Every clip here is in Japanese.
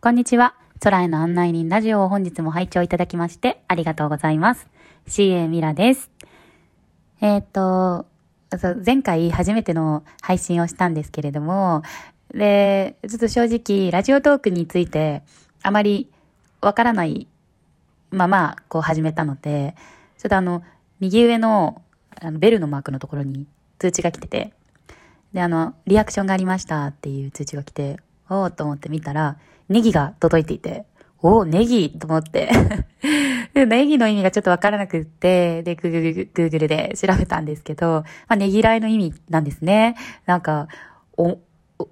こんにちは。空への案内人ラジオを本日も拝聴いただきましてありがとうございます。CA ミラです。えー、っと、前回初めての配信をしたんですけれども、で、ちょっと正直、ラジオトークについてあまりわからないまま、こう始めたので、ちょっとあの、右上のあのベルのマークのところに通知が来てて、で、あの、リアクションがありましたっていう通知が来て、おーと思って見たら、ネギが届いていて、おー、ネギと思って。ネギの意味がちょっとわからなくって、で、グーグル、で調べたんですけど、まあ、ネギらいの意味なんですね。なんか、お、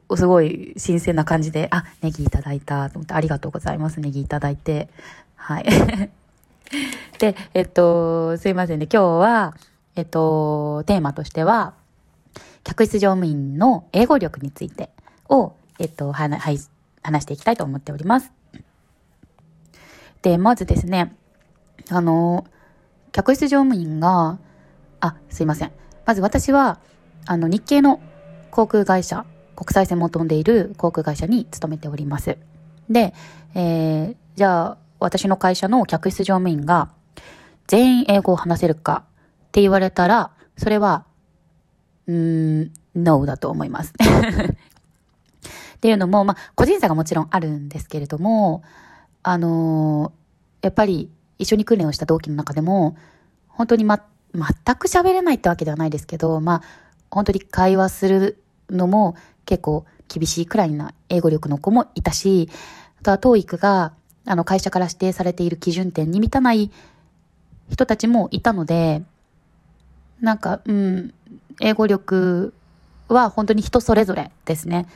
おすごい新鮮な感じで、あ、ネギいただいたと思って、ありがとうございます、ネギいただいて。はい。で、えっと、すいませんね、今日は、えっと、テーマとしては、客室乗務員の英語力についてを、えっと、は、はい、話していきたいと思っております。で、まずですね、あの、客室乗務員が、あ、すいません。まず私は、あの、日系の航空会社、国際線も飛んでいる航空会社に勤めております。で、えー、じゃあ、私の会社の客室乗務員が、全員英語を話せるかって言われたら、それは、うーん、No だと思います。っていうのも、まあ、個人差がもちろんあるんですけれども、あのー、やっぱり一緒に訓練をした同期の中でも、本当にま、全く喋れないってわけではないですけど、まあ、本当に会話するのも結構厳しいくらいな英語力の子もいたし、あとは TOEIC が、あの、会社から指定されている基準点に満たない人たちもいたので、なんか、うん、英語力は本当に人それぞれですね。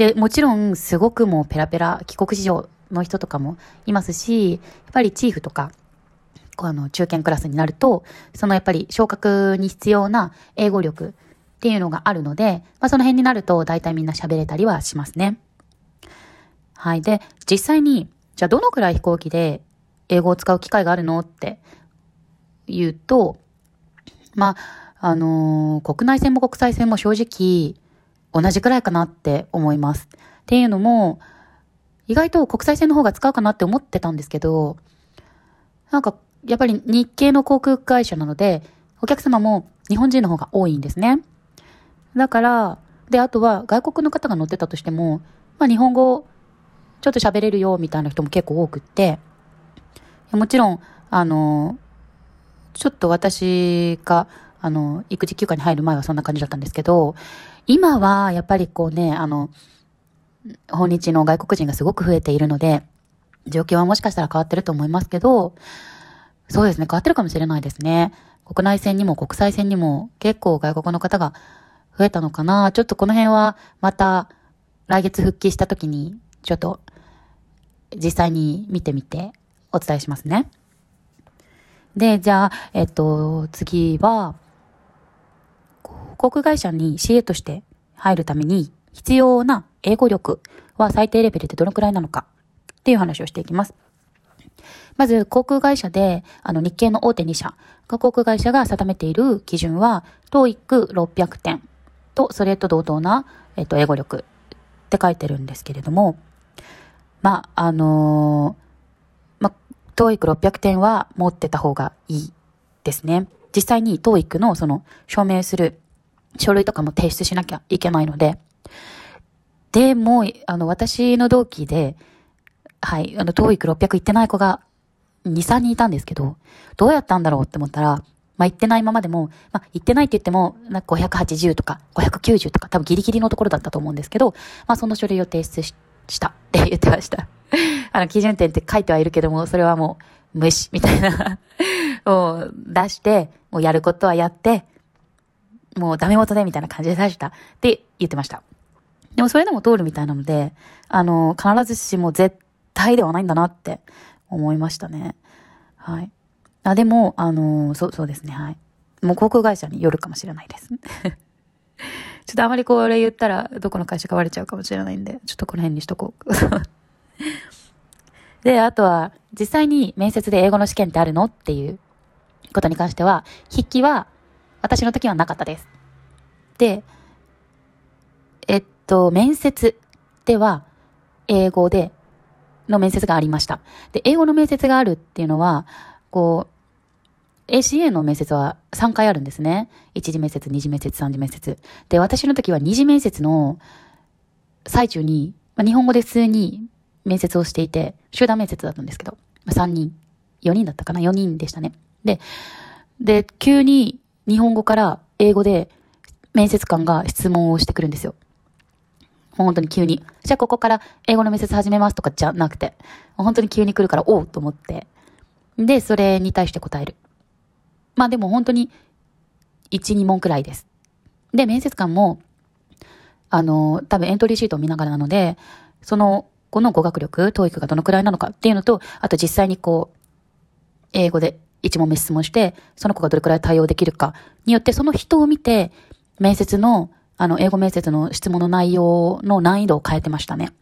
で、もちろんすごくもうペラペラ帰国子女の人とかもいますし、やっぱりチーフとか、こうあの中堅クラスになると、そのやっぱり昇格に必要な英語力っていうのがあるので、まあその辺になると大体みんな喋れたりはしますね。はい。で、実際に、じゃあどのくらい飛行機で英語を使う機会があるのって言うと、まあ、あのー、国内線も国際線も正直同じくらいかなって思います。っていうのも、意外と国際線の方が使うかなって思ってたんですけど、なんか、やっぱり日系の航空会社なので、お客様も日本人の方が多いんですね。だから、で、あとは外国の方が乗ってたとしても、まあ日本語ちょっと喋れるよみたいな人も結構多くって、もちろん、あの、ちょっと私が、あの、育児休暇に入る前はそんな感じだったんですけど、今はやっぱりこうね、あの、訪日の外国人がすごく増えているので、状況はもしかしたら変わってると思いますけど、そうですね、変わってるかもしれないですね。国内線にも国際線にも結構外国の方が増えたのかな。ちょっとこの辺はまた来月復帰した時にちょっと実際に見てみてお伝えしますね。で、じゃあ、えっと、次は、航空会社に CA として入るために必要な英語力は最低レベルでどのくらいなのかっていう話をしていきます。まず、航空会社で、あの、日系の大手2社、航空会社が定めている基準は、TOEIC600 点と、それと同等な、えっと、英語力って書いてるんですけれども、まあ、あのー、ま、TOEIC600 点は持ってた方がいいですね。実際に TOEIC のその証明する書類とかも提出しなきゃいけないので、でも、あの、私の同期で、はい、あの、TOEIC600 行ってない子が2、3人いたんですけど、どうやったんだろうって思ったら、まあ、行ってないままでも、まあ、行ってないって言っても、なんか580とか590とか多分ギリギリのところだったと思うんですけど、まあ、その書類を提出ししたって言ってました。あの、基準点って書いてはいるけども、それはもう無視みたいな もう出して、もうやることはやって、もうダメ元でみたいな感じで出したって言ってました。でもそれでも通るみたいなので、あの、必ずしも絶対ではないんだなって思いましたね。はい。あ、でも、あの、そう、そうですね、はい。もう航空会社によるかもしれないです。ちょっとあまりこれ言ったら、どこの会社か割れちゃうかもしれないんで、ちょっとこの辺にしとこう。で、あとは、実際に面接で英語の試験ってあるのっていうことに関しては、筆記は私の時はなかったです。で、えっと、面接では英語での面接がありました。で、英語の面接があるっていうのは、こう、ACA の面接は3回あるんですね。1次面接、2次面接、3次面接。で、私の時は2次面接の最中に、まあ、日本語で普通に面接をしていて、集団面接だったんですけど、まあ、3人、4人だったかな ?4 人でしたね。で、で、急に日本語から英語で面接官が質問をしてくるんですよ。本当に急に。じゃあここから英語の面接始めますとかじゃなくて、本当に急に来るから、おうと思って。で、それに対して答える。まあでも本当に、1、2問くらいです。で、面接官も、あの、多分エントリーシートを見ながらなので、その、この語学力、TOEIC がどのくらいなのかっていうのと、あと実際にこう、英語で1問目質問して、その子がどれくらい対応できるかによって、その人を見て、面接の、あの、英語面接の質問の内容の難易度を変えてましたね。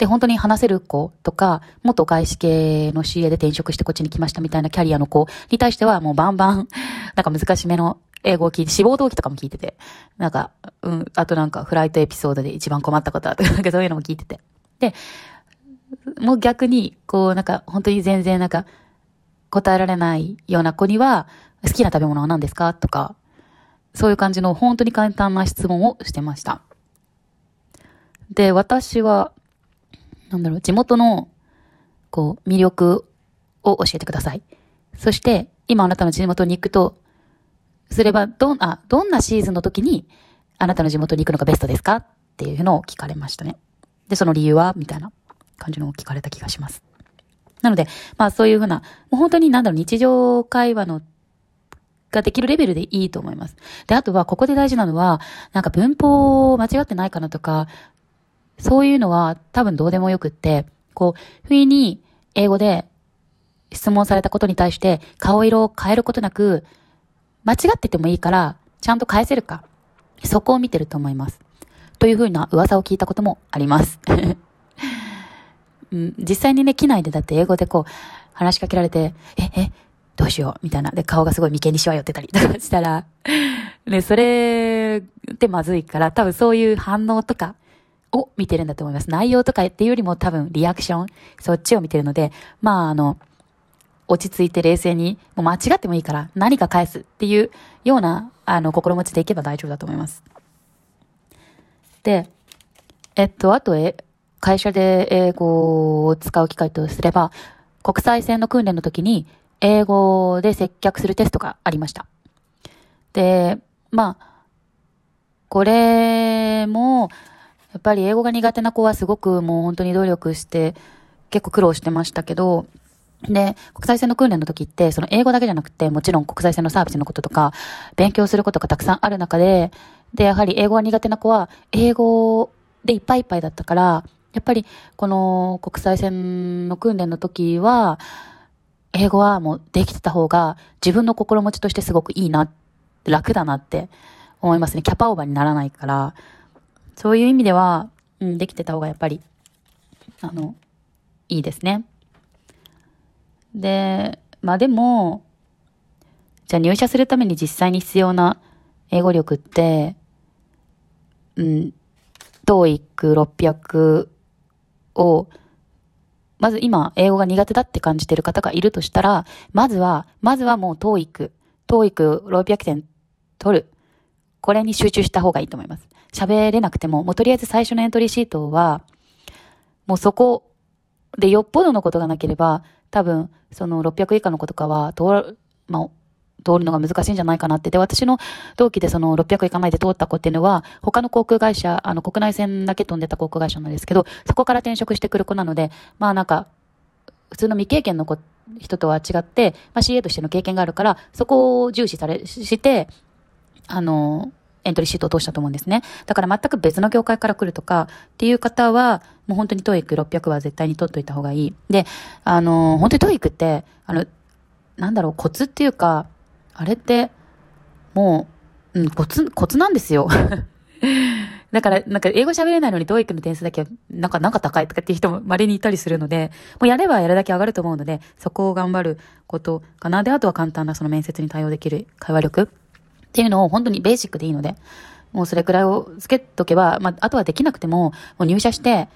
で、本当に話せる子とか、元外資系の CA で転職してこっちに来ましたみたいなキャリアの子に対してはもうバンバン、なんか難しめの英語を聞いて、志望動機とかも聞いてて、なんか、うん、あとなんかフライトエピソードで一番困ったこととか、なんかそういうのも聞いてて。で、もう逆に、こう、なんか本当に全然なんか、答えられないような子には、好きな食べ物は何ですかとか、そういう感じの本当に簡単な質問をしてました。で、私は、なんだろう、地元の、こう、魅力を教えてください。そして、今あなたの地元に行くと、すれば、どん、あ、どんなシーズンの時に、あなたの地元に行くのがベストですかっていうのを聞かれましたね。で、その理由はみたいな感じのを聞かれた気がします。なので、まあそういうふうな、もう本当になんだろう、日常会話のができるレベルでいいと思います。で、あとは、ここで大事なのは、なんか文法間違ってないかなとか、そういうのは多分どうでもよくって、こう、不意に英語で質問されたことに対して顔色を変えることなく、間違っててもいいから、ちゃんと返せるか。そこを見てると思います。というふうな噂を聞いたこともあります。うん、実際にね、機内でだって英語でこう、話しかけられて、え、え、どうしようみたいな。で、顔がすごい眉間にしわ寄ってたりとかしたら、ね、それってまずいから、多分そういう反応とかを見てるんだと思います。内容とかっていうよりも多分リアクション、そっちを見てるので、まああの、落ち着いて冷静に、もう間違ってもいいから何か返すっていうような、あの、心持ちでいけば大丈夫だと思います。で、えっと、あと、え、会社で英語を使う機会とすれば、国際線の訓練の時に英語で接客するテストがありました。で、まあ、これも、やっぱり英語が苦手な子はすごくもう本当に努力して結構苦労してましたけど、で、国際線の訓練の時って、その英語だけじゃなくて、もちろん国際線のサービスのこととか、勉強することがたくさんある中で、で、やはり英語が苦手な子は、英語でいっぱいいっぱいだったから、やっぱり、この国際線の訓練の時は、英語はもうできてた方が自分の心持ちとしてすごくいいな、楽だなって思いますね。キャパオーバーにならないから、そういう意味では、うん、できてた方がやっぱり、あの、いいですね。で、まあでも、じゃあ入社するために実際に必要な英語力って、うん、TOEIC600 を、まず今、英語が苦手だって感じてる方がいるとしたら、まずは、まずはもう TOEIC、TOEIC600 点取る。これに集中した方がいいと思います。喋れなくても、もうとりあえず最初のエントリーシートは、もうそこでよっぽどのことがなければ、多分、その600以下の子とかは、まあ、通るのが難しいんじゃないかなって。で、私の同期でその600行かないで通った子っていうのは、他の航空会社、あの国内線だけ飛んでた航空会社なんですけど、そこから転職してくる子なので、まあなんか、普通の未経験の子、人とは違って、まあ CA としての経験があるから、そこを重視され、して、あの、エントリーシートを通したと思うんですね。だから全く別の業界から来るとかっていう方は、もう本当に TOEIC 600は絶対に取っといた方がいい。で、あの、本当に TOEIC って、あの、なんだろう、コツっていうか、あれって、もう、うん、コツ、コツなんですよ。だから、なんか英語喋れないのに TOEIC の点数だけ、なんか、なんか高いとかっていう人も稀にいたりするので、もうやればやるだけ上がると思うので、そこを頑張ることかな。で、あとは簡単なその面接に対応できる会話力っていうのを本当にベーシックでいいので、もうそれくらいをつけとけば、まあ、あとはできなくても、もう入社して、